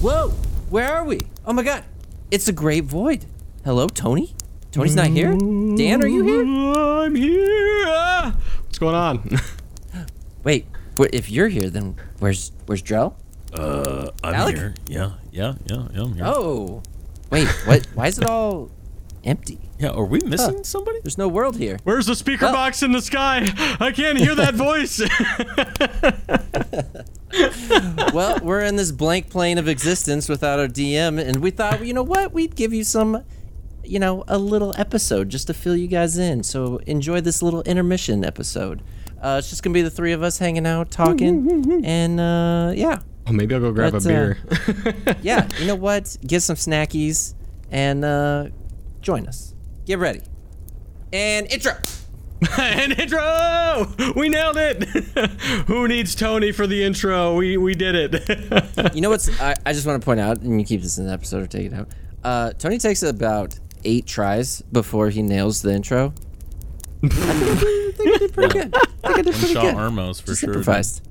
Whoa! Where are we? Oh my god! It's a great void. Hello, Tony? Tony's not here? Dan, are you here? I'm here. Ah! What's going on? Wait, if you're here, then where's where's Drell? Uh, I'm Alec? here. Yeah, yeah, yeah, yeah. I'm here. Oh, wait, what? Why is it all empty? yeah. Are we missing somebody? There's no world here. Where's the speaker Oh. box in the sky? I can't hear that voice. well, we're in this blank plane of existence without our DM, and we thought, you know what? We'd give you some, you know, a little episode just to fill you guys in. So enjoy this little intermission episode. Uh, it's just gonna be the three of us hanging out, talking, and uh, yeah, oh, maybe I'll go grab But, a beer. yeah. You know what? Get some snackies and uh, join us. Get ready. And intro. and intro! We nailed it. Who needs Tony for the intro? We we did it. You know what's? I, I just want to point out, and you keep this in the episode or take it out. Uh, Tony takes about eight tries before he nails the intro. I think I did pretty good. I think I did pretty Shaw good. Armos for Just sure. dude. improvised.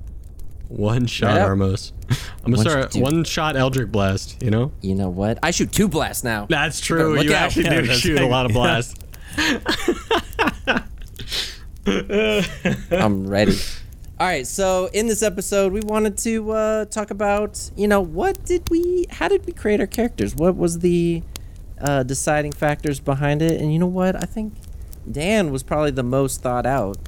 One shot up. Armos. I'm gonna One start shot, dude. one shot Eldritch Blast. You know. You know what? I shoot two blasts now. That's true. You out. actually Yeah, do shoot a lot of yeah. blasts. I'm ready. All right, so in this episode, we wanted to uh, talk about, you know, what did we, how did we create our characters? What was the uh, deciding factors behind it? And you know what? I think Dan was probably the most thought out.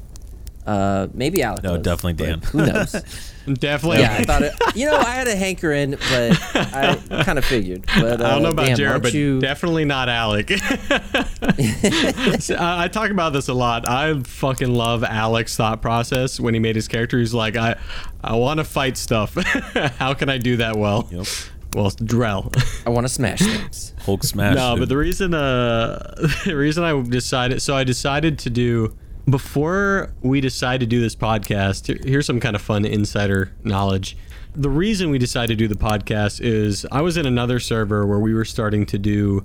Uh, maybe Alec. No, was, definitely but Dan. Who knows? Definitely. yeah, I thought it. You know, I had a hankering, but I kind of figured. But uh, I don't know about Dan, Jared, but you? definitely not Alec. So, I, I talk about this a lot. I fucking love Alec's thought process when he made his character. He's like, I, I want to fight stuff. How can I do that well? Yep. Well, it's Drell. I want to smash things. Hulk smash. no, dude. but the reason, uh, the reason I decided, so I decided to do before we decide to do this podcast. Here's some kind of fun insider knowledge. The reason we decided to do the podcast is I was in another server where we were starting to do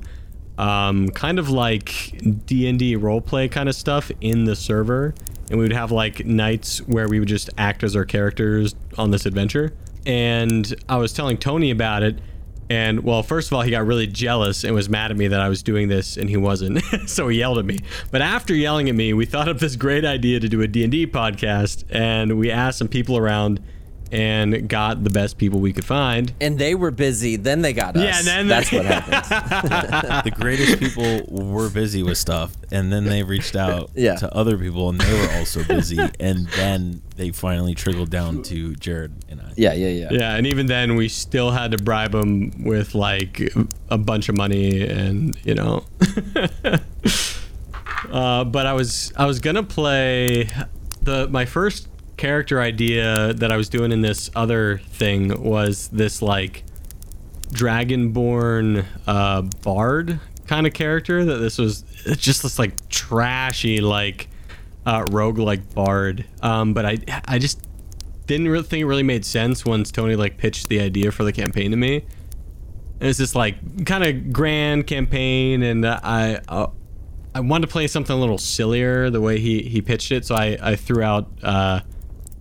um, kind of like D and D roleplay kind of stuff in the server, and we would have like nights where we would just act as our characters on this adventure. And I was telling Tony about it, and well, first of all, he got really jealous and was mad at me that I was doing this and he wasn't. so he yelled at me. But after yelling at me, we thought of this great idea to do a D&D podcast and we asked some people around and got the best people we could find. And they were busy. Then they got us. Yeah, and then that's they- what happens. the greatest people were busy with stuff, and then they reached out Yeah. to other people, and they were also busy, and then they finally trickled down to Jared and I. Yeah, yeah, yeah. Yeah, and even then we still had to bribe him with like a bunch of money and, you know. uh, but I was I was going to play the my first character idea that I was doing in this other thing was this like dragonborn uh, bard kind of character that this was just this like trashy like uh, roguelike bard. Um, but I I just didn't really think it really made sense once Tony like pitched the idea for the campaign to me. It's this like kind of grand campaign and uh, I uh, I wanted to play something a little sillier the way he he pitched it so I I threw out uh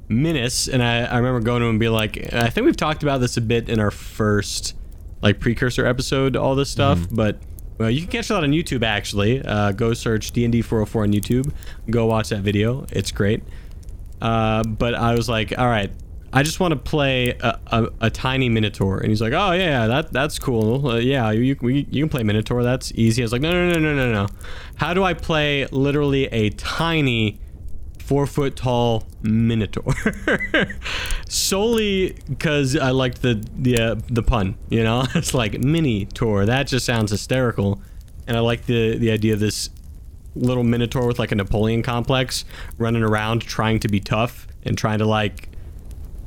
Minus, and I, I remember going to him and be like, I think we've talked about this a bit in our first like precursor episode, to all this stuff, but well, you can catch that on YouTube actually. Uh, go search D&D 404 on YouTube. Go watch that video. It's great. Uh, but I was like, all right, I just want to play a, a, a tiny Minotaur, and he's like, oh yeah, that that's cool. Uh, yeah, you we, you can play Minotaur. That's easy. I was like, no no no no no no. How do I play literally a tiny four foot tall minotaur. Solely because i liked the the uh, the pun you know? It's like mini tour that just sounds hysterical. And i like the the idea of this little minotaur with like a napoleon complex running around trying to be tough and trying to like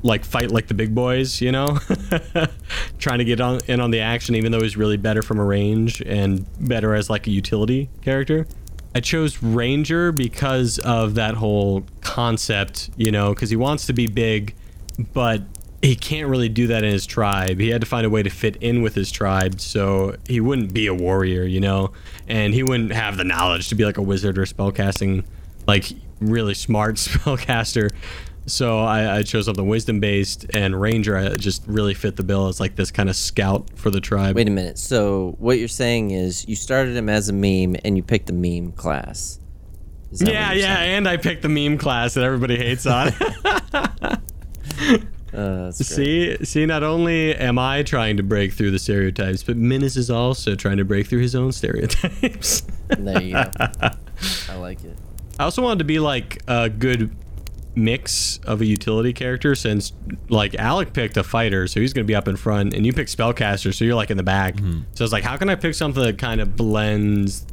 like fight like the big boys, you know, trying to get on in on the action, even though he's really better from a range and better as like a utility character. I chose Ranger because of that whole concept, you know, because he wants to be big, but he can't really do that in his tribe. He had to find a way to fit in with his tribe, so he wouldn't be a warrior, you know, and he wouldn't have the knowledge to be like a wizard or spellcasting, like really smart spellcaster. So I, I chose something wisdom based, and ranger I just really fit the bill as like this kind of scout for the tribe. Wait a minute. So what you're saying is you started him as a meme and you picked the meme class. Is that what yeah, yeah, saying? and I picked the meme class that everybody hates on. Uh, see, see, not only am I trying to break through the stereotypes, but Minus is also trying to break through his own stereotypes. There you go. I like it. I also wanted to be like a good mix of a utility character since like Alec picked a fighter, so he's gonna be up in front, and you picked spellcaster, so you're like in the back. Mm-hmm. So it's like, how can I pick something that kind of blends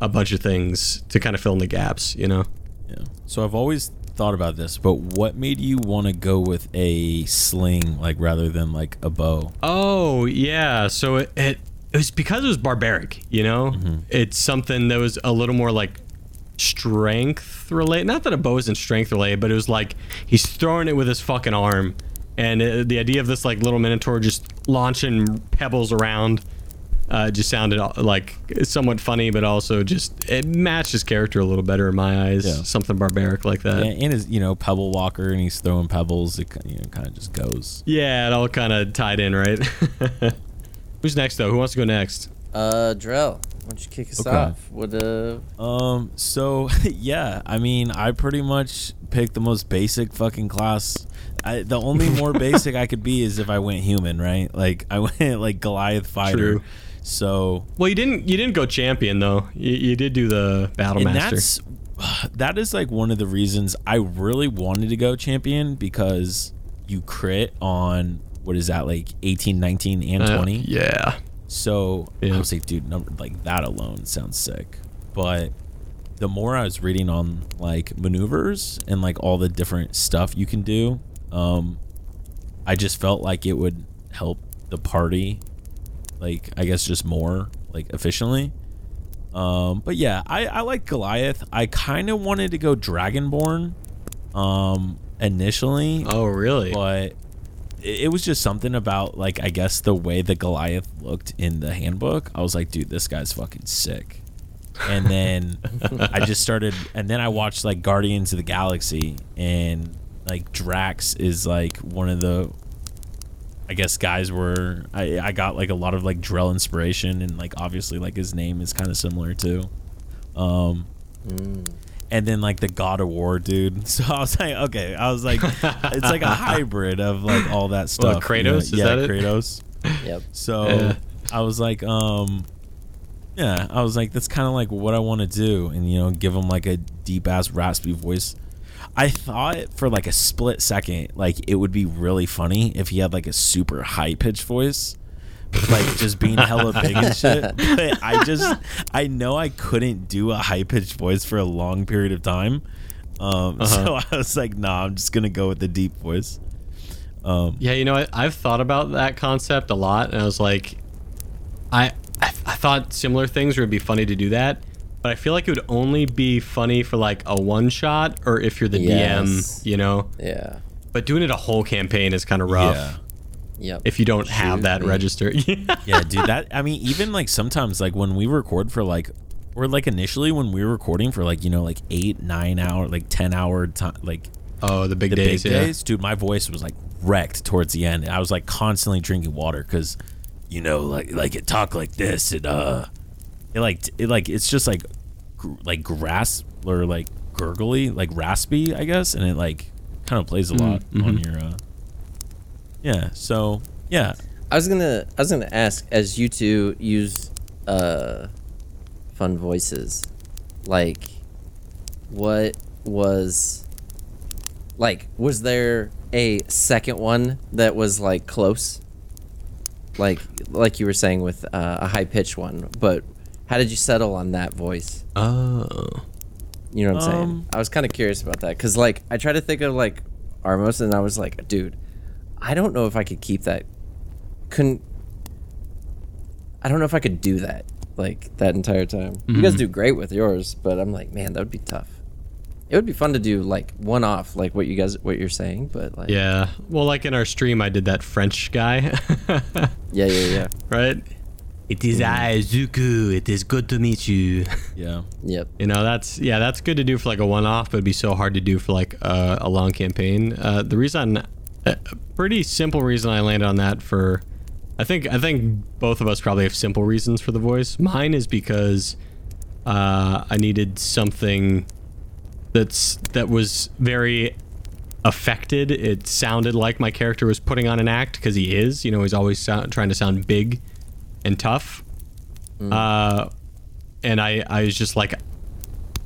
a bunch of things to kind of fill in the gaps, you know? Yeah. So I've always thought about this, but what made you want to go with a sling like rather than like a bow? Oh yeah, so it it, it was because it was barbaric, you know. Mm-hmm. It's something that was a little more like strength related. Not that a bow isn't strength related, but it was like he's throwing it with his fucking arm, and uh the idea of this like little minotaur just launching pebbles around. Uh, just sounded uh, like somewhat funny, but also just it matched his character a little better in my eyes. Yeah. Something barbaric like that. and, and his you know pebble walker, and he's throwing pebbles. It you know kind of just goes. Yeah, it all kind of tied in, right? Who's next though? Who wants to go next? Uh, Drell, why don't you kick us Okay. off? What uh? Um. So yeah, I mean, I pretty much picked the most basic fucking class. I, the only more basic I could be is if I went human, right? Like I went like Goliath fighter. True. So Well, you didn't. You didn't go champion though. You, you did do the battle and master. that's that is like one of the reasons I really wanted to go champion because you crit on what is that like 18, 19, and Uh, 20. yeah. So I was like, dude, number, like that alone sounds sick. But the more I was reading on like maneuvers and like all the different stuff you can do, um, I just felt like it would help the party, like I guess just more like efficiently. Um, but yeah, I, I like Goliath. I kind of wanted to go Dragonborn, um, initially Oh, really? but it, was just something about like I guess the way the Goliath looked in the handbook. I was like, dude, this guy's fucking sick. And then I just started, and then I watched like Guardians of the Galaxy, and like Drax is like one of the, I guess guys were I I got like a lot of like Drell inspiration, and like obviously like his name is kind of similar too. Um, and then like the God of War dude. So I was like, okay, I was like, it's like a hybrid of like all that stuff. Kratos? you know? Is yeah, that it? Kratos. Yep. So Yeah. I was like, um, yeah, I was like, that's kind of like what I want to do, and you know, give him like a deep ass raspy voice. I thought for like a split second, like it would be really funny if he had like a super high pitched voice, like just being hella big and shit. But I just, I know I couldn't do a high pitched voice for a long period of time. Um, Uh-huh. So I was like, nah, I'm just gonna go with the deep voice. Um, Yeah, you know, I, I've thought about that concept a lot, and I was like, I, I, I thought similar things would be funny to do that, but I feel like it would only be funny for like a one shot or if you're the Yes. DM, you know. Yeah. But doing it a whole campaign is kind of rough yeah. Yep. if you don't have that me. register. yeah. yeah, dude. That I mean, even like sometimes, like when we record for like, or like initially when we were recording for like you know like eight, nine hour, like ten hour time, like Oh, the big the days. big yeah. days, dude. My voice was like wrecked towards the end. I was like constantly drinking water because, you know, like like it talk like this. It uh, it like it like it's just like gr- like grasp or like gurgly, like raspy, I guess, and it like kind of plays a lot on your uh. Yeah. So yeah. I was gonna I was gonna ask as you two use uh fun voices, like what was like was there a second one that was like close? Like like you were saying with uh, a high pitched one, but how did you settle on that voice? Oh. You know what I'm saying? Um, I was kind of curious about that because, like, I tried to think of like Armos, and I was like, dude, I don't know if I could keep that. Couldn't. I don't know if I could do that like that entire time. You Mm-hmm. guys do great with yours, but I'm like, man, that would be tough. It would be fun to do like one off, like what you guys what you're saying, but like, Yeah. Well, like in our stream, I did that French guy, yeah, yeah, yeah. right? It is I, Zuko. It is good to meet you. Yeah. Yep. You know, that's yeah, that's good to do for like a one-off, but it'd be so hard to do for like uh, a long campaign. Uh, the reason, a pretty simple reason I landed on that for, I think I think both of us probably have simple reasons for the voice. Mine is because uh, I needed something that's that was very affected. It sounded like my character was putting on an act because he is. You know, he's always sound, trying to sound big and tough. Uh, and I, I was just like,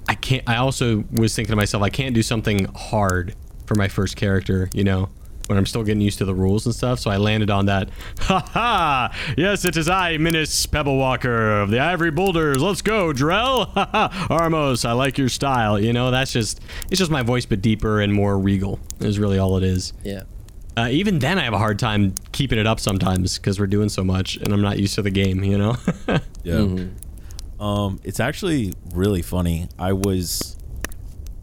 I can't. I also was thinking to myself, I can't do something hard for my first character. You know, when I'm still getting used to the rules and stuff. So I landed on that. Ha ha! Yes, it is I, Minas Pebblewalker of the Ivory Boulders. Let's go, Drell. Ha ha! Armos, I like your style. You know, that's just it's just my voice, but deeper and more regal. Is really all it is. Yeah. Uh, even then, I have a hard time keeping it up sometimes because we're doing so much, and I'm not used to the game. You know. Yeah. Um, it's actually really funny. I was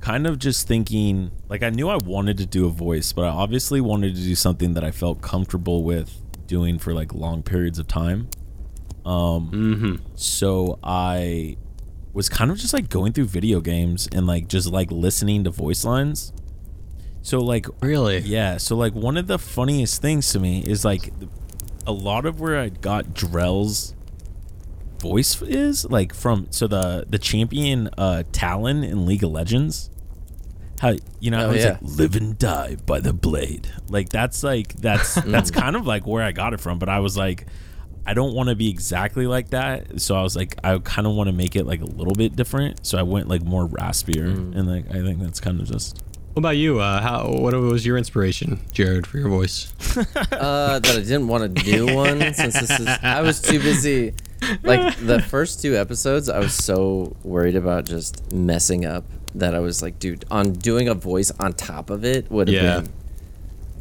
kind of just thinking, like, I knew I wanted to do a voice, but I obviously wanted to do something that I felt comfortable with doing for like long periods of time. Um, mm-hmm. so I was kind of just like going through video games and like just like listening to voice lines. So like Really? yeah, so like one of the funniest things to me is like a lot of where I got Drell's voice is like from so the the champion uh Talon in League of Legends. How you know Oh, how he's yeah. like live and die by the blade. Like that's like that's that's kind of like where I got it from, but I was like I don't want to be exactly like that. So I was like I kind of want to make it like a little bit different. So I went like more raspier and like I think that's kind of just What about you? Uh, how? What was your inspiration, Jared, for your voice? Uh, that I didn't want to do one since this is. I was too busy. Like the first two episodes, I was so worried about just messing up that I was like, dude, on doing a voice on top of it would have Yeah. been.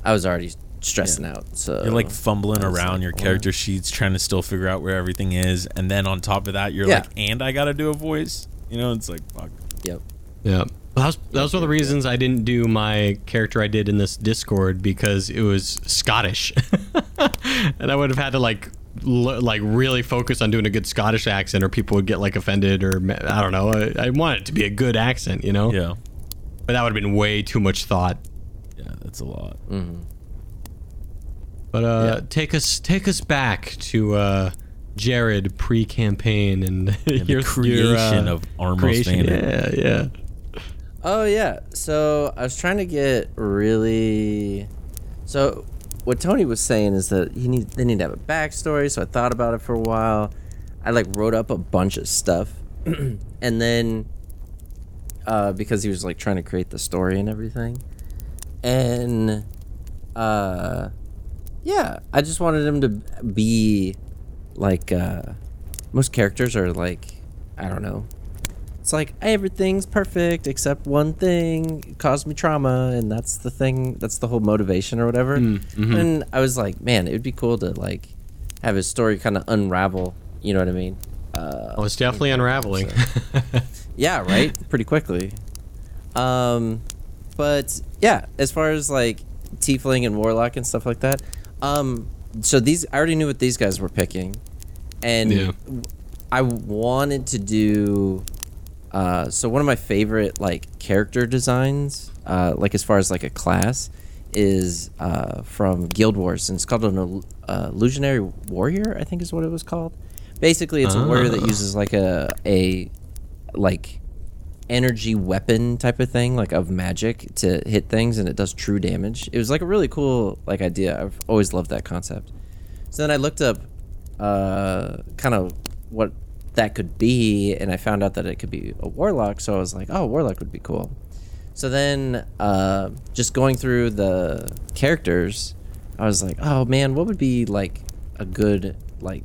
I was already stressing out. So You're like fumbling around like, your well- character sheets, trying to still figure out where everything is, and then on top of that, you're Yeah. like, and I gotta do a voice. You know, it's like, fuck. Yep. Yeah. That was, that was one of the reasons I didn't do my character I did in this Discord because it was Scottish, and I would have had to like l- like really focus on doing a good Scottish accent, or people would get like offended, or I don't know. I, I want it to be a good accent, you know. Yeah, But that would have been way too much thought. yeah, that's a lot. But uh, Yeah. take us take us back to uh, Jared pre-campaign and, And the creation of Armos creation. Vander. Yeah, yeah. Oh yeah. So I was trying to get really. So what Tony was saying is that you need they need to have a backstory. So I thought about it for a while. I like wrote up a bunch of stuff, and then uh, because he was like trying to create the story and everything, and uh, yeah, I just wanted him to be like uh, most characters are like I don't know it's like everything's perfect except one thing it caused me trauma and that's the thing that's the whole motivation or whatever. And i was like man it would be cool to like have his story kind of unravel you know what i mean? Uh, Oh, it's definitely unraveling. yeah right? Pretty quickly. Um but yeah as far as like tiefling and warlock and stuff like that um so these i already knew what these guys were picking. And Yeah. i wanted to do uh so one of my favorite like character designs uh like as far as like a class is uh from guild wars and it's called an uh, illusionary warrior i think is what it was called basically it's a warrior that Ah. uses like a a like energy weapon type of thing, like of magic to hit things, and it does true damage. It was like a really cool like idea. I've always loved that concept. So then I looked up, uh, kind of what that could be, and I found out that it could be a warlock. So I was like, oh, warlock would be cool. So then, uh, just going through the characters, I was like, oh man, what would be like a good like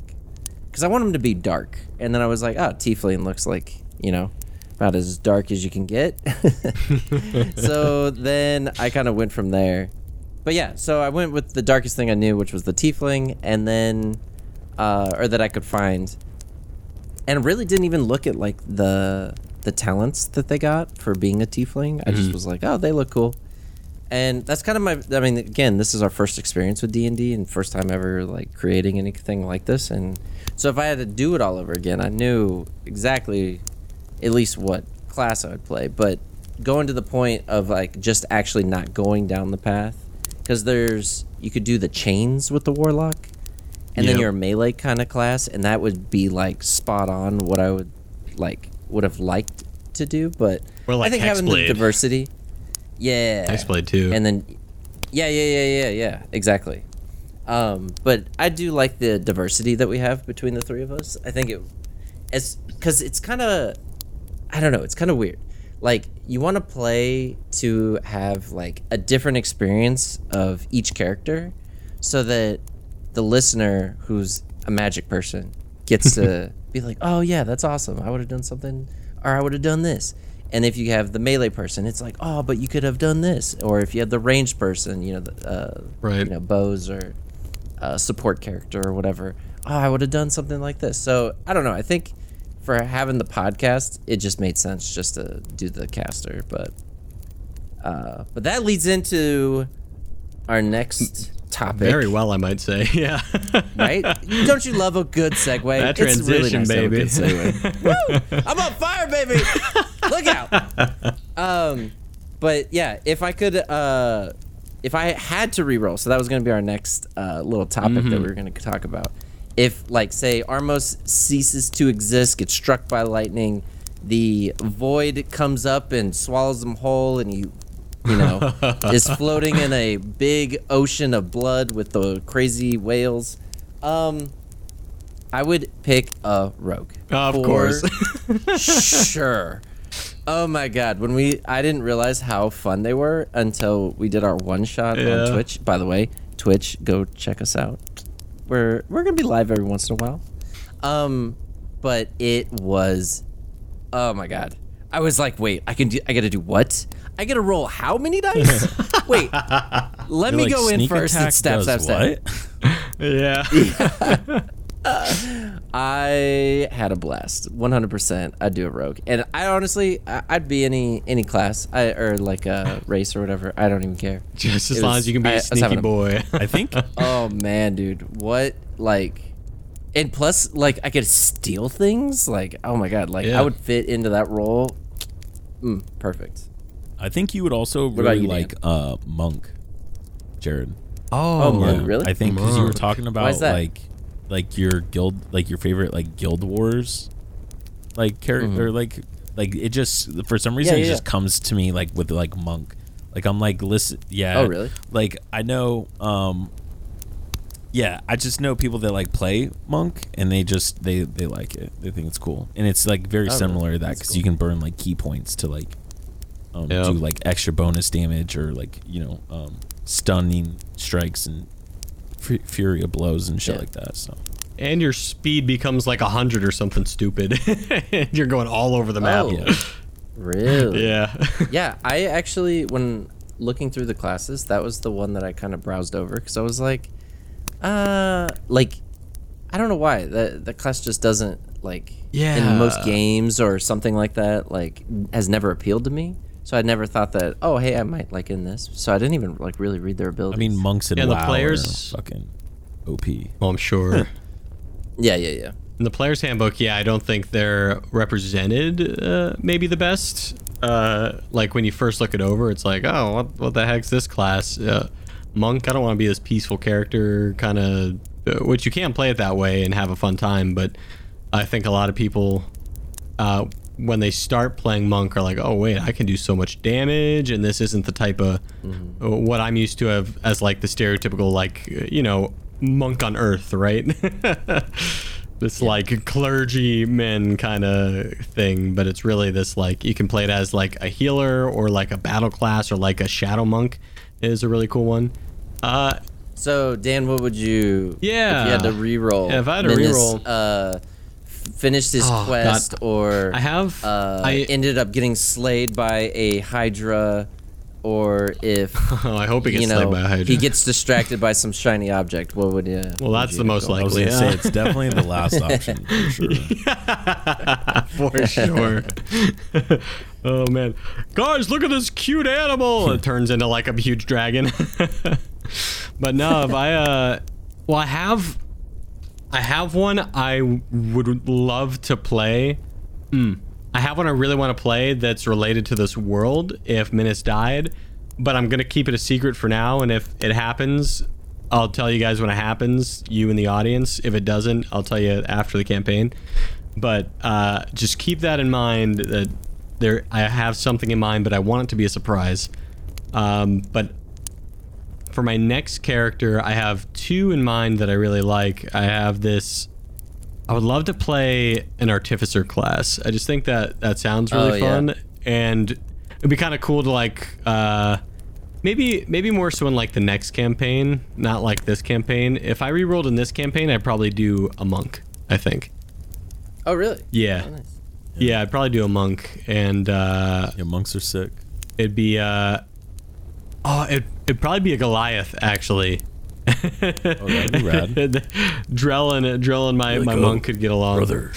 because I want him to be dark. And then I was like, oh, Tiefling looks like, you know, about as dark as you can get. so then I kind of went from there. But yeah, so I went with the darkest thing I knew, which was the Tiefling, and then, uh, or that I could find. And really didn't even look at like the the talents that they got for being a Tiefling. I just mm-hmm. was like, oh, they look cool. and that's kind of my. I mean, again, this is our first experience with D and D, and first time ever like creating anything like this. And so, if I had to do it all over again, I knew exactly, at least what class I would play. But going to the point of like just actually not going down the path, because there's you could do the chains with the warlock, and then Yep. you're a melee kind of class, and that would be like spot on what I would like would have liked to do. But like I think having the diversity, yeah, Hexblade too. and then yeah yeah yeah yeah yeah exactly um but i do like the diversity that we have between the three of us i think it it's because it's kind of i don't know it's kind of weird like you want to play to have like a different experience of each character so that the listener who's a magic person gets to be like oh yeah that's awesome. I would have done something or i would have done this. And if you have the melee person it's like oh but you could have done this. Or if you have the ranged person you know the, uh, Right. you know bows or uh, support character or whatever oh i would have done something like this. So i don't know. I think for having the podcast it just made sense just to do the caster but uh, but that leads into our next topic Very well, I might say. Yeah. right? Don't you love a good segue? That it's really transition, nice to have a baby. good segue. Woo! I'm on fire, baby. Look out. Um, but yeah, if I could, uh, if I had to re-roll, so that was going to be our next uh, little topic Mm-hmm. that we were going to talk about. If, like, say, Armos ceases to exist, gets struck by lightning, the void comes up and swallows him whole, and he, you know, is floating in a big ocean of blood with the crazy whales. Um, I would pick a rogue. Of course. sure. Oh my god, when we I didn't realize how fun they were until we did our one shot Yeah. on Twitch. By the way, Twitch, go check us out. We're we're gonna be live every once in a while. Um, but it was, oh my god. I was like, wait, I can do. I gotta do what? I get to roll how many dice? wait, let me like, go in first and does stab, stab. what? yeah. I had a blast. 100%. I'd do a rogue. And I honestly, I- I'd be any any class I, or like a race or whatever. I don't even care. Just as It long was- as you can be I- I a sneaky a- boy. I think Oh man, dude. What like and plus like I could steal things? Like, oh my god, like Yeah. I would fit into that role. Mm, perfect. I think you would also about really you, like uh monk, Jared. Oh, Monk, Yeah, really? I think because you were talking about like like your guild, like your favorite like guild wars, like character, or like like it just for some reason Mm-hmm. Yeah, it just yeah. comes to me like with like monk. Like I'm like listen, yeah. Oh, really? Like I know, um, yeah. I just know people that like play monk and they just they they like it. They think it's cool and it's like very Oh, really? similar to that because cool. you can burn like ki points to like um, Yeah. do like extra bonus damage or like you know um, stunning strikes and fu- fury of blows and shit Yeah. like that. So and your speed becomes like a hundred or something stupid. and you're going all over the map. Oh. yeah, Really? Yeah. yeah, I actually when looking through the classes, that was the one that I kind of browsed over because I was like, uh, like, I don't know why the the class just doesn't like yeah. in most games or something like that like has never appealed to me. So I never thought that oh hey I might like in this. So I didn't even like really read their ability. I mean monks and Yeah, the players- are fucking OP. well, I'm sure. yeah yeah yeah. In the player's handbook, yeah, I don't think they're represented uh, maybe the best. Uh, like when you first look it over, it's like, oh, what, what the heck's this class? Uh, monk, I don't want to be this peaceful character, kind of, uh, which you can play it that way and have a fun time, but I think a lot of people, uh, when they start playing monk, are like, oh, wait, I can do so much damage, and this isn't the type of uh, what I'm used to have as like the stereotypical, like, you know, monk on earth, right? this like clergyman kind of thing, but it's really this like you can play it as like a healer or like a battle class or like a shadow monk is a really cool one. Uh, So Dan, what would you? Yeah. If you had to re-roll. Yeah, if I had to re-roll- uh, finished his Oh, God. quest or I have uh, I ended up getting slayed by a Hydra or if Oh, I hope he gets you slayed know by a Hydra. he gets distracted by some shiny object. What would you? well, that's the most I was likely. gonna say it's definitely the last option for sure. for sure. oh man, guys, look at this cute animal! It turns into like a huge dragon. but no, if I uh, well, I have, I have one I would love to play. Hmm. I have one I really want to play that's related to this world. If Minas died, but I'm gonna keep it a secret for now. And if it happens, I'll tell you guys when it happens. You in the audience. If it doesn't, I'll tell you after the campaign. But uh, just keep that in mind that there I have something in mind, but I want it to be a surprise. Um, but for my next character, I have two in mind that I really like. I have this. I would love to play an artificer class. I just think that that sounds really Oh, yeah. fun, and it'd be kind of cool to like. Uh, maybe maybe more so in like the next campaign, not like this campaign. If I re-rolled in this campaign, I'd probably do a monk. I think. Oh, really? Yeah. Oh, nice. Yeah, I'd probably do a monk, and uh, Yeah, monks are sick. it'd be uh, oh, it, it'd probably be a Goliath actually. Oh, that'd be rad. Drell and Drell and my, Like, my monk could get along. Brother.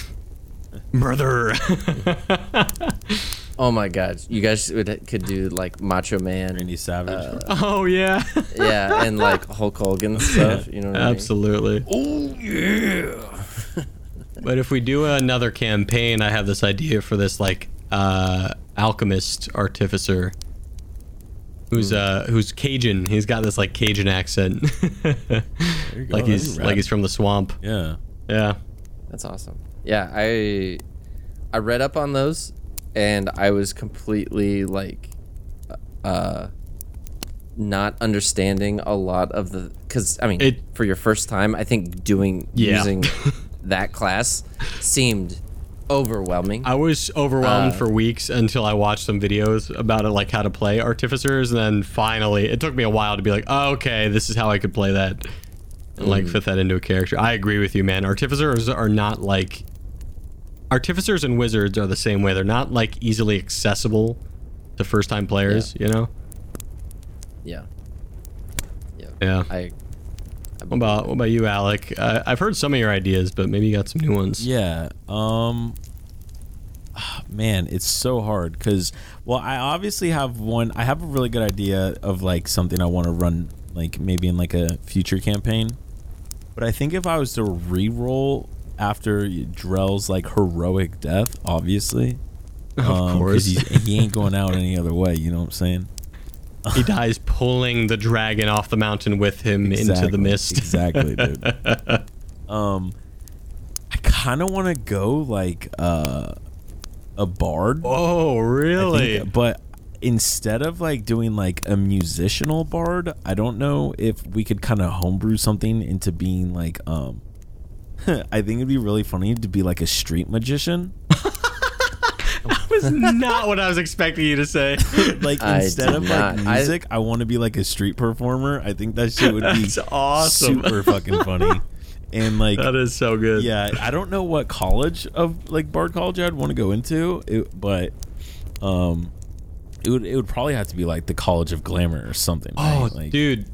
brother. Oh my God, you guys would, could do like Macho Man, Randy Savage. oh yeah, yeah, and like Hulk Hogan stuff. You know what absolutely. Oh yeah. but if we do another campaign, I have this idea for this like uh, alchemist artificer. Who's Hmm. uh who's Cajun? He's got this like Cajun accent, There you go, like he's be like he's from the swamp. Yeah. Yeah. That's awesome. Yeah, I I read up on those, and I was completely like, uh, not understanding a lot of the because I mean, It- for your first time, I think doing Yeah. using that class seemed overwhelming. I was overwhelmed Uh, for weeks until I watched some videos about it, like how to play artificers, and then finally, it took me a while to be like, oh, okay, this is how I could play that, and like fit that into a character. I agree with you, man. Artificers are not like artificers and wizards are the same way. They're not like easily accessible to first-time players. You know? yeah. Yeah. Yeah. I. I What about what about you, Alec? Uh, I've heard some of your ideas, but maybe you got some new ones. Yeah. Um man, it's so hard cuz well, I obviously have one I have a really good idea of like something I want to run like maybe in like a future campaign. But I think if I was to re-roll after Drell's like heroic death, obviously, Of um, course. he ain't going out any other way, you know what I'm saying? he dies pulling the dragon off the mountain with him into the mist. Exactly, dude. um, I kind of want to go like uh, a bard. Oh, really? think- but instead of like doing like a musical bard, I don't know if we could kind of homebrew something into being like um. I think it'd be really funny to be like a street magician. was not what I was expecting you to say. Like I instead of not. like music, I, want to be like a street performer. I think that shit would be awesome. super fucking funny. And like That is so good. yeah, I don't know what college of like Bard College I'd want to go into, it, but um, it would it would probably have to be like the College of Glamour or something. Oh, right? like, dude,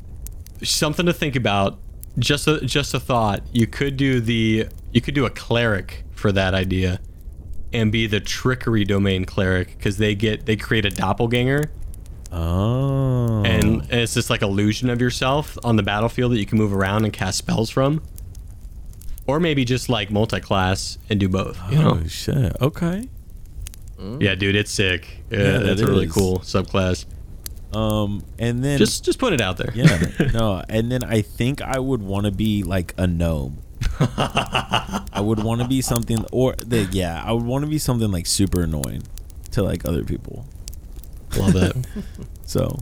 something to think about. Just a just a thought. You could do the you could do a cleric for that idea, and be the trickery domain cleric because they get they create a doppelganger Oh, and it's just like illusion of yourself on the battlefield that you can move around and cast spells from. Or maybe just like multi-class and do both. You know? oh shit. Okay. Yeah, dude, it's sick. Yeah, Yeah, that's a really is. cool subclass. Um, and then Just just put it out there. yeah, no, and then I think I would want to be like a gnome. I would want to be something, or the, yeah, I would want to be something like super annoying to like other people. Love that. So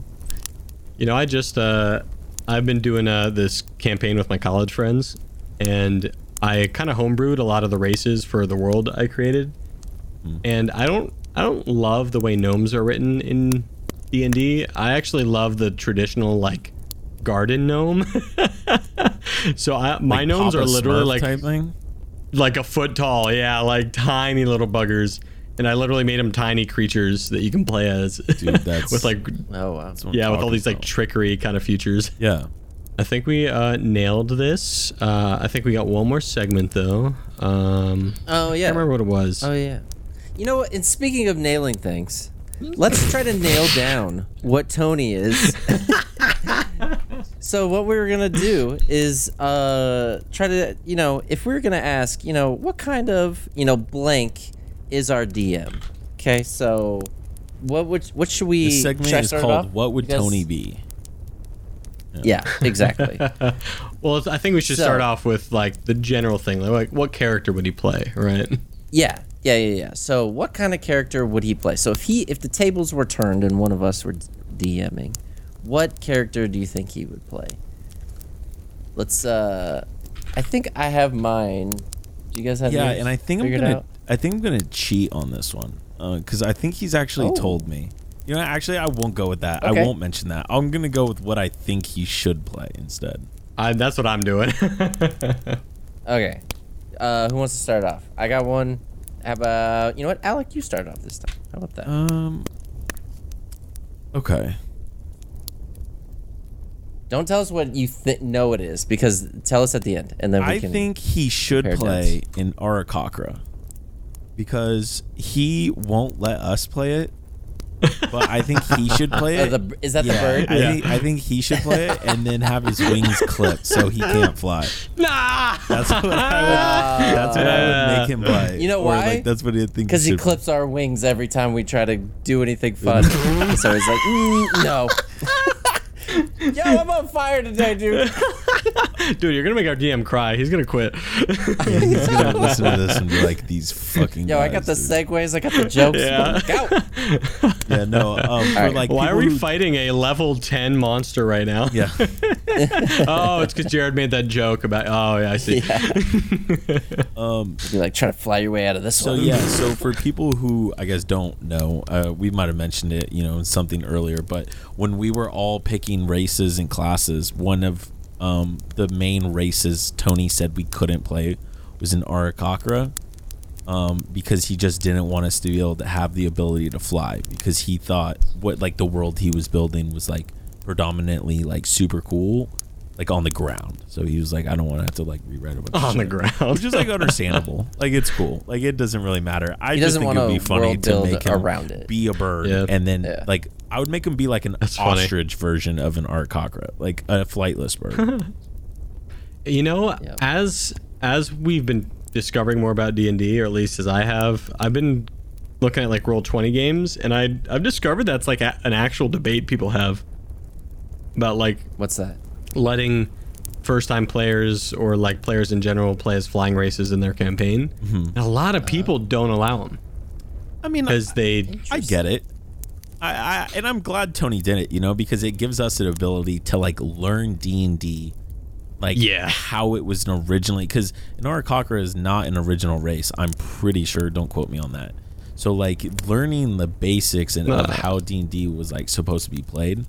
You know, I just uh, I've been doing uh, this campaign with my college friends, and I kind of homebrewed a lot of the races for the world I created, and I don't I don't love the way gnomes are written in D and D. I actually love the traditional like garden gnome. so I, my like gnomes Papa are literally Smurf like type thing. like a foot tall, yeah, like tiny little buggers. and I literally made them tiny creatures that you can play as. Dude, that's- with like Oh wow. That's what I'm yeah, with all talking these like trickery kind of features. yeah. I think we uh, nailed this. Uh, I think we got one more segment though. Um, Oh yeah. can't remember what it was. Oh yeah. You know what? And speaking of nailing things, let's try to nail down what Tony is. so what we were gonna do is uh try to you know if we are gonna ask you know what kind of you know blank is our DM. Okay, so what would what should we? This segment should is start it called off? "What Would You guys- Tony Be?" Yeah, exactly. Well, I think we should So- start off with like the general thing, like what character would he play, right? Yeah, yeah, yeah, yeah. So, what kind of character would he play? So, if he, if the tables were turned and one of us were DMing, what character do you think he would play? Let's. uh I think I have mine. Do you guys have? Yeah, and I think I'm gonna out? I think I'm gonna cheat on this one because I think he's actually Oh. told me. You know, actually, I won't go with that. Okay. I won't mention that. I'm gonna go with what I think he should play instead. I, that's what I'm doing. Okay. Uh, who wants to start off? I got one. How about you know what, Alec? You start off this time. How about that? Um. Okay. Don't tell us what you th- know it is because tell us at the end, and then we I can. think he should compare play in Aarakocra because he won't let us play it. But I think he should play Uh, it. the, is that yeah, the bird? I, Yeah. think, I think he should play it and then have his wings clipped so he can't fly. nah. That's what I would. That's what I would make him play. You know Or, why? Like, that's what I think. Because he should- clips our wings every time we try to do anything fun. so he's like, mm, no. Yo, I'm on fire today, dude. Dude, you're gonna make our DM cry. He's gonna quit. He's gonna listen to this and be like, "These fucking." Yo, I got the dude." segues, I got the jokes. Yeah. Go. Yeah, no. Um, for right. like, Why are we who- fighting a level 10 monster right now? Yeah. oh, it's because Jared made that joke about. Oh, yeah, I see. Um. Be like trying to fly your way out of this So one. yeah, so for people who I guess don't know, uh, we might have mentioned it, you know, in something earlier. But when we were all picking races and classes, one of um, the main races Tony said we couldn't play was in Aarakocra, um, because he just didn't want us to be able to have the ability to fly because he thought what like the world he was building was like predominantly like super cool, like on the ground. So he was like, I don't want to have to like rewrite a bunch of On the ground. which is like understandable. like it's cool. Like it doesn't really matter. I He just think want it'd be funny to make him around it. be a bird, Yeah. and then Yeah. like I would make him be like an That's funny. ostrich version of an Aarakocra, like a flightless bird. You know, Yeah. as as we've been discovering more about D and D, or at least as I have, I've been looking at like roll twenty games, and I I've discovered that's like a, an actual debate people have about like What's that? letting first time players or like players in general play as flying races in their campaign. Mm-hmm. And a lot of uh, people don't allow them I mean, because they I get it. I, I and I'm glad Tony did it, you know, because it gives us an ability to like learn D and D, like Yeah. how it was originally. Because an Aarakocra is not an original race. I'm pretty sure. Don't quote me on that. So like learning the basics and of how D and D was like supposed to be played,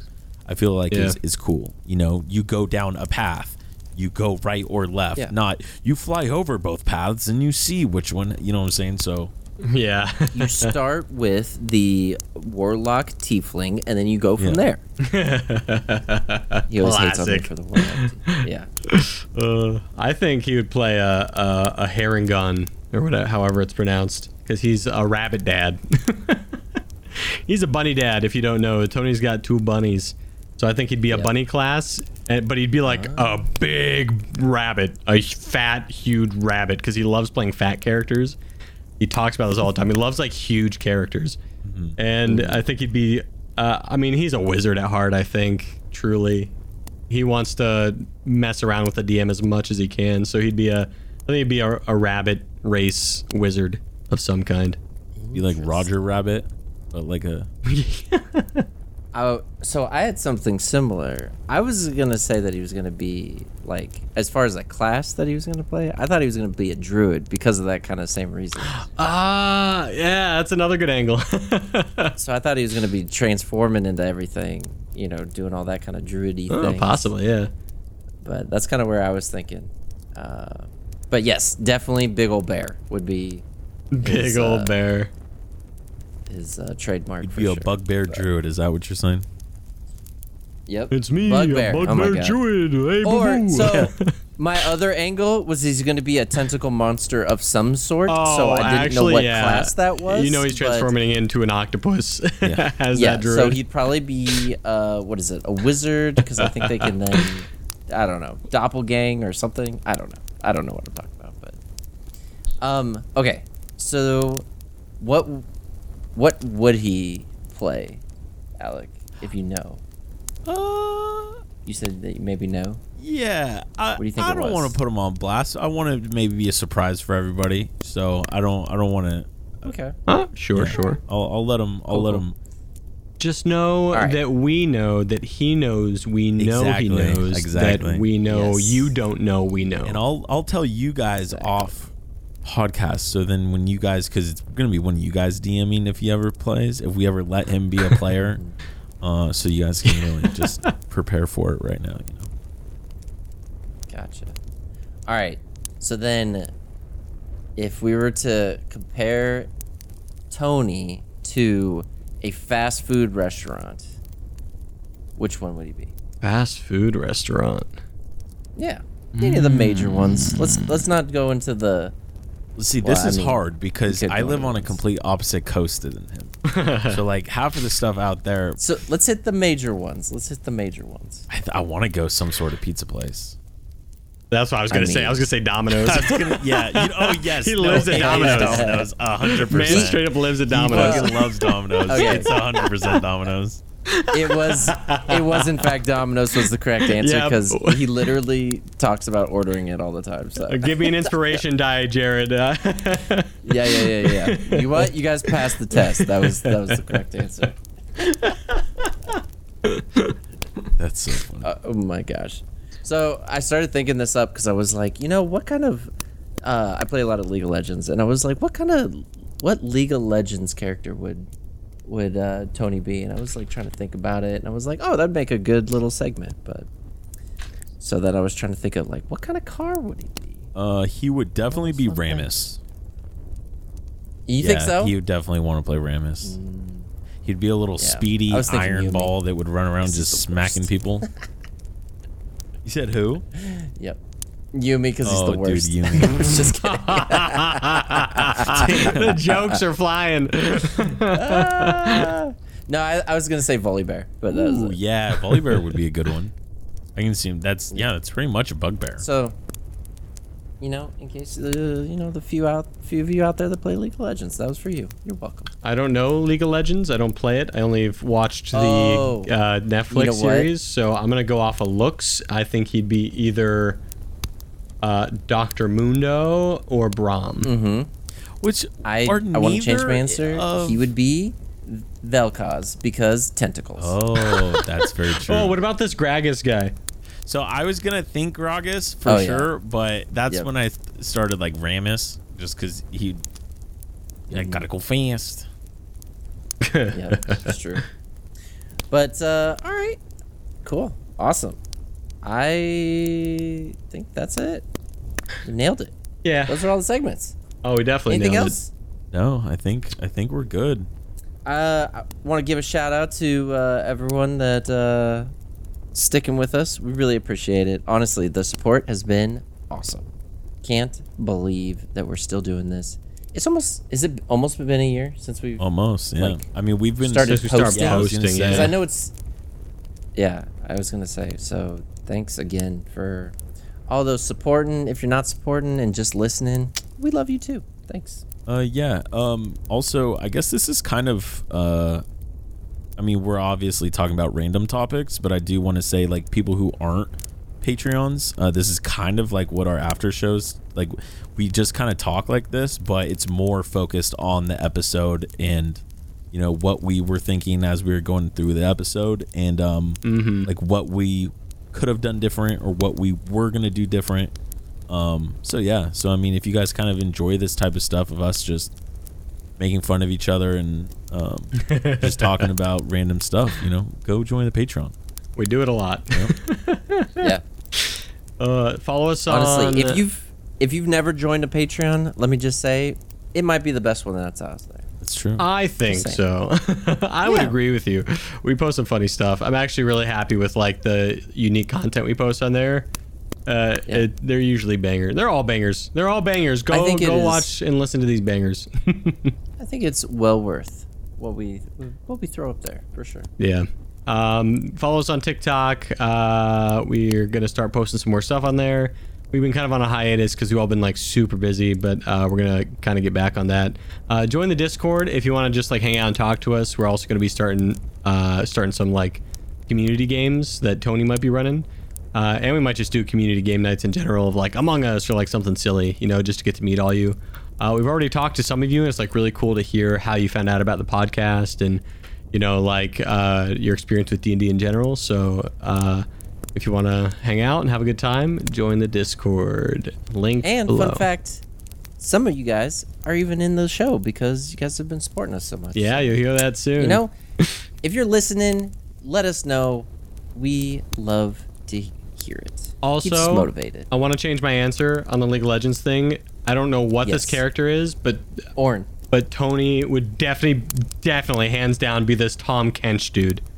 I feel like is is cool. You know, you go down a path. You go right or left, Yeah. not you fly over both paths and you see which one. You know what I'm saying? So yeah. You start with the warlock tiefling, and then you go from Yeah. there. He always hates Classic. for the warlock. Yeah. Uh, I think he would play a a, a Harengon or whatever, however it's pronounced, because he's a rabbit dad. he's a bunny dad. If you don't know, Tony's got two bunnies, so I think he'd be a Yeah. bunny class, and, but he'd be like a big rabbit, a fat, huge rabbit, because he loves playing fat characters. He talks about this all the time. He loves like huge characters, and I think he'd be. Uh, I mean, he's a wizard at heart. I think truly, he wants to mess around with the DM as much as he can. So he'd be a. I think he'd be a, a rabbit race wizard of some kind. be like Roger Rabbit, but like a Oh, so I had something similar. I was gonna say that he was gonna be like, as far as a class that he was gonna play. I thought he was gonna be a druid because of that kind of same reason. Ah, yeah, that's another good angle. so I thought he was gonna be transforming into everything, you know, doing all that kind of druidy thing. oh, thing. possibly, yeah. But that's kind of where I was thinking. Uh, but yes, definitely big old bear would be Big His, old uh, bear. His uh, trademark. You'd for be a sure. bugbear druid. Is that what you're saying? Yep. It's me, Bugbear. a Oh my bugbear God. druid. Hey, Or boo-boo. so my other angle was he's going to be a tentacle monster of some sort. Oh, so I didn't actually, know what yeah. class that was. You know he's transforming into an octopus Yeah. as Yeah, that druid. so he'd probably be uh, what is it? A wizard? Because I think they can then, I don't know, doppelgang or something. I don't know. I don't know what I'm talking about, but um, okay. So, what what would he play, Alec? If you know, Uh, you said that you maybe know. yeah. I, do you think? I don't want to put him on blast. I want to maybe be a surprise for everybody. So I don't. I don't want to. Okay. Huh? Sure, sure. I'll, I'll let him. I'll Cool, let cool. him. Just know right. that we know that he knows we know Exactly, he knows exactly. that we know Yes. you don't know we know. And I'll I'll tell you guys off podcast. So then when you guys, because it's gonna be one of you guys DMing if he ever plays. If we ever let him be a player, uh, so you guys can really just prepare for it right now. You know. Gotcha. All right. So then, if we were to compare Tony to a fast food restaurant, which one would he be? Fast food restaurant. Yeah, any of the major ones. Let's let's not go into the. See, Well, this I is mean, hard because I live on a complete opposite coast than him. so like half of the stuff out there, So let's hit the major ones. Let's hit the major ones. I, th- I want to go some sort of pizza place. That's what I was gonna say. mean- I was gonna say Domino's. yeah. You, oh yes, He lives at Domino's. Domino's. A hundred Man percent. straight up lives at Domino's. fucking loves Domino's. Okay. It's a hundred percent Domino's. It was it was in fact Domino's was the correct answer Yeah. because he literally talks about ordering it all the time. So Give me an inspiration die, Jared. Uh, yeah, yeah, yeah, yeah. You what? You guys passed the test. That was that was the correct answer. That's so funny. Uh, oh my gosh. So I started thinking this up because I was like, you know, what kind of. Uh, I play a lot of League of Legends, and I was like, what kind of. What League of Legends character would would uh, Tony be? And I was like trying to think about it, and I was like, oh, that'd make a good little segment. But so then I was trying to think of like, what kind of car would he be? Uh, he would definitely be fun. Rammus. You yeah, think so? He would definitely want to play Rammus. He'd be a little Yeah. speedy I was thinking iron Yuumi. ball that would run around This just smacking worst. people. you said who? Yep. Yuumi because he's Oh, the dude, worst. Yuumi. I was just kidding. the jokes are flying. no, I, I was gonna say Volibear, but that was Ooh, it. yeah, Volibear would be a good one. I can see him. That's yeah, that's pretty much a bugbear. So, you know, in case the you know the few out few of you out there that play League of Legends, that was for you. You're welcome. I don't know League of Legends. I don't play it. I only have watched the Oh. uh, Netflix You know what? series, so I'm gonna go off of looks. I think he'd be either uh, Doctor Mundo or Braum. Mm-hmm. Which I are I want to change my answer. of- He would be Vel'Koz because tentacles. Oh, that's very true. Oh, what about this Gragas guy? So I was gonna think Gragas for Oh, yeah. sure, but that's Yep. when I started like Rammus, just because he. I gotta go fast. yeah, that's true. But uh, all right, cool, awesome. I think that's it. You nailed it. Yeah. Those are all the segments. Oh, we definitely Anything nailed else? No, I think I think we're good. Uh, I want to give a shout out to uh, everyone that uh, sticking with us. We really appreciate it. Honestly, the support has been awesome. Can't believe that we're still doing this. It's almost is it almost been a year since we've Almost, yeah. Like, I mean, we've been started Since we started posting. Yeah, I posting, say. yeah. I know it's. Yeah, I was gonna say. So thanks again for all those supporting. If you're not supporting and just listening, we love you too. Thanks. Uh, yeah. Um. Also, I guess this is kind of uh. I mean, we're obviously talking about random topics, but I do want to say, like, people who aren't Patreons, uh, this is kind of like what our after shows like. We just kind of talk like this, but it's more focused on the episode and you know what we were thinking as we were going through the episode and um like what we could have done different or what we were gonna do different um so yeah so i mean if you guys kind of enjoy this type of stuff of us just making fun of each other and um just talking about random stuff you know go join the patreon We do it a lot. Yeah. Uh, follow us on. Honestly, if you've if you've never joined a Patreon, let me just say it might be the best one that's out there. That's true. I think so. I would agree with you. We post some funny stuff. I'm actually really happy with like the unique content we post on there. Uh, Yeah. it, they're usually bangers. They're all bangers. They're all bangers. Go go watch and listen to these bangers. I think it's well worth what we what we throw up there for sure. yeah. Um, follow us on TikTok. Uh, we're gonna start posting some more stuff on there. We've been kind of on a hiatus because we've all been like super busy, but uh, we're gonna kind of get back on that. Uh, join the Discord if you want to just like hang out and talk to us. We're also gonna be starting uh, starting some like community games that Tony might be running. Uh, and we might just do community game nights in general of like Among Us or like something silly, you know, just to get to meet all you. Uh, we've already talked to some of you, and it's like really cool to hear how you found out about the podcast and you know like uh, your experience with D and D in general. So uh, if you want to hang out and have a good time, join the Discord. Link And below. fun fact, some of you guys are even in the show because you guys have been supporting us so much. Yeah, you'll hear that soon. You know, if you're listening, let us know. We love hear it. Keeps Also, motivated. I want to change my answer on the League of Legends thing. I don't know what this character is, but Ornn. but Tony would definitely, definitely, hands down, be this Tahm Kench dude.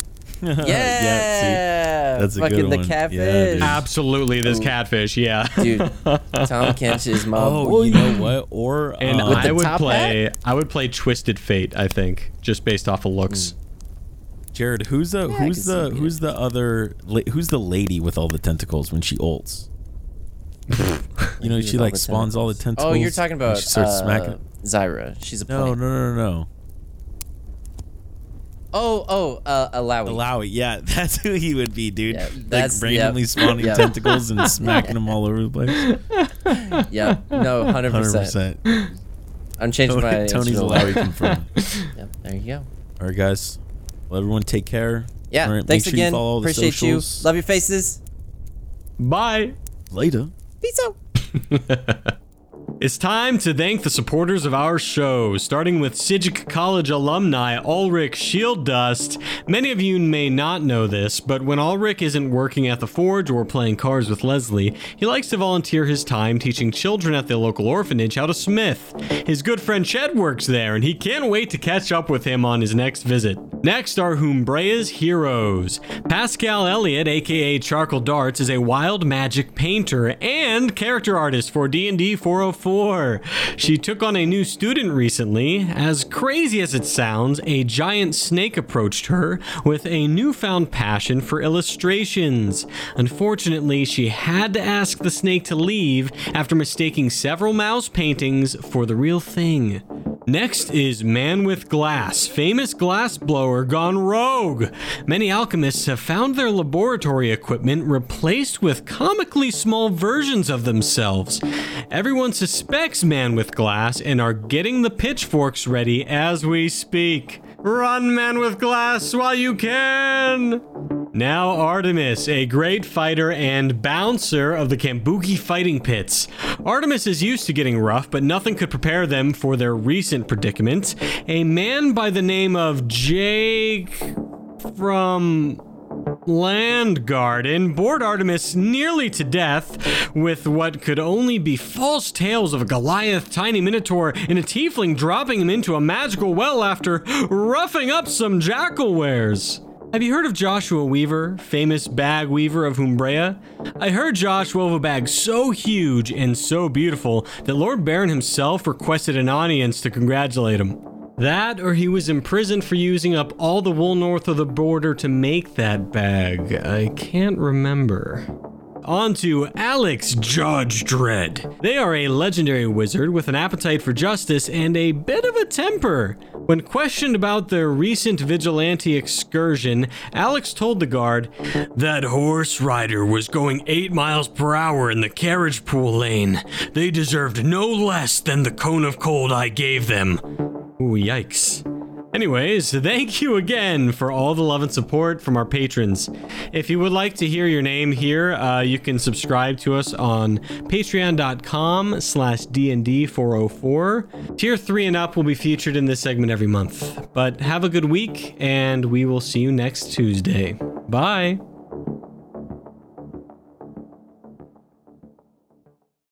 Yeah, That's a fucking good the one. Yeah, catfish, dude. Absolutely, this catfish. Yeah. dude. Tahm Kench is my Oh, boy. you know what? Or And um, I would top play. I would play Twisted Fate. I think just based off of looks. Jared, who's the I who's the who's the other la- who's the lady with all the tentacles when she ults? you know, she like spawns all the tentacles. Oh, you're talking about she starts uh, smacking. Zyra. She's a No, plant. no, no, no, no. Oh, oh, uh, allow it. Allow it. Yeah, that's who he would be, dude. Yeah, like randomly yep, spawning yep. tentacles and smacking them all over the place. Yeah, no, hundred percent. percent. I'm changing my Tony's Illaoi allow. confirmed. Yep, there you go. All right, guys. Well, everyone take care. Yeah, All right, thanks sure again. follow all the Appreciate socials. you. Love your faces. Bye. Later. Peace out. It's time to thank the supporters of our show, starting with Sijic College alumni Ulrich Shieldust. Many of you may not know this, but when Ulrich isn't working at the Forge or playing cards with Leslie, he likes to volunteer his time teaching children at the local orphanage how to smith. His good friend Ched works there, and he can't wait to catch up with him on his next visit. Next are Humbrea's heroes. Pascal Elliott, aka Charcoal Darts, is a wild magic painter and character artist for D&D 404. She took on a new student recently. As crazy as it sounds, a giant snake approached her with a newfound passion for illustrations. Unfortunately, she had to ask the snake to leave after mistaking several mouse paintings for the real thing. Next is Man with Glass, famous glass blower gone rogue. Many alchemists have found their laboratory equipment replaced with comically small versions of themselves. Everyone suspects Man with Glass and are getting the pitchforks ready as we speak. Run, Man with Glass, while you can! Now Artemis, a great fighter and bouncer of the Kambuki fighting pits. Artemis is used to getting rough, but nothing could prepare them for their recent predicament. A man by the name of Jake from Land Garden bored Artemis nearly to death with what could only be false tales of a Goliath, tiny minotaur, and a tiefling dropping him into a magical well after roughing up some jackalweres. Have you heard of Joshua Weaver, famous bag weaver of Humbrea? I heard Josh wove a bag so huge and so beautiful that Lord Baron himself requested an audience to congratulate him. That, or he was imprisoned for using up all the wool north of the border to make that bag. I can't remember. On to Alex Judge Dread. They are a legendary wizard with an appetite for justice and a bit of a temper. When questioned about their recent vigilante excursion, Alex told the guard, That horse rider was going 8 miles per hour in the carriage pool lane. They deserved no less than the cone of cold I gave them. Ooh, yikes. Anyways, thank you again for all the love and support from our patrons. If you would like to hear your name here, uh, you can subscribe to us on patreon.com slash dnd404. Tier 3 and up will be featured in this segment every month. But have a good week, and we will see you next Tuesday. Bye!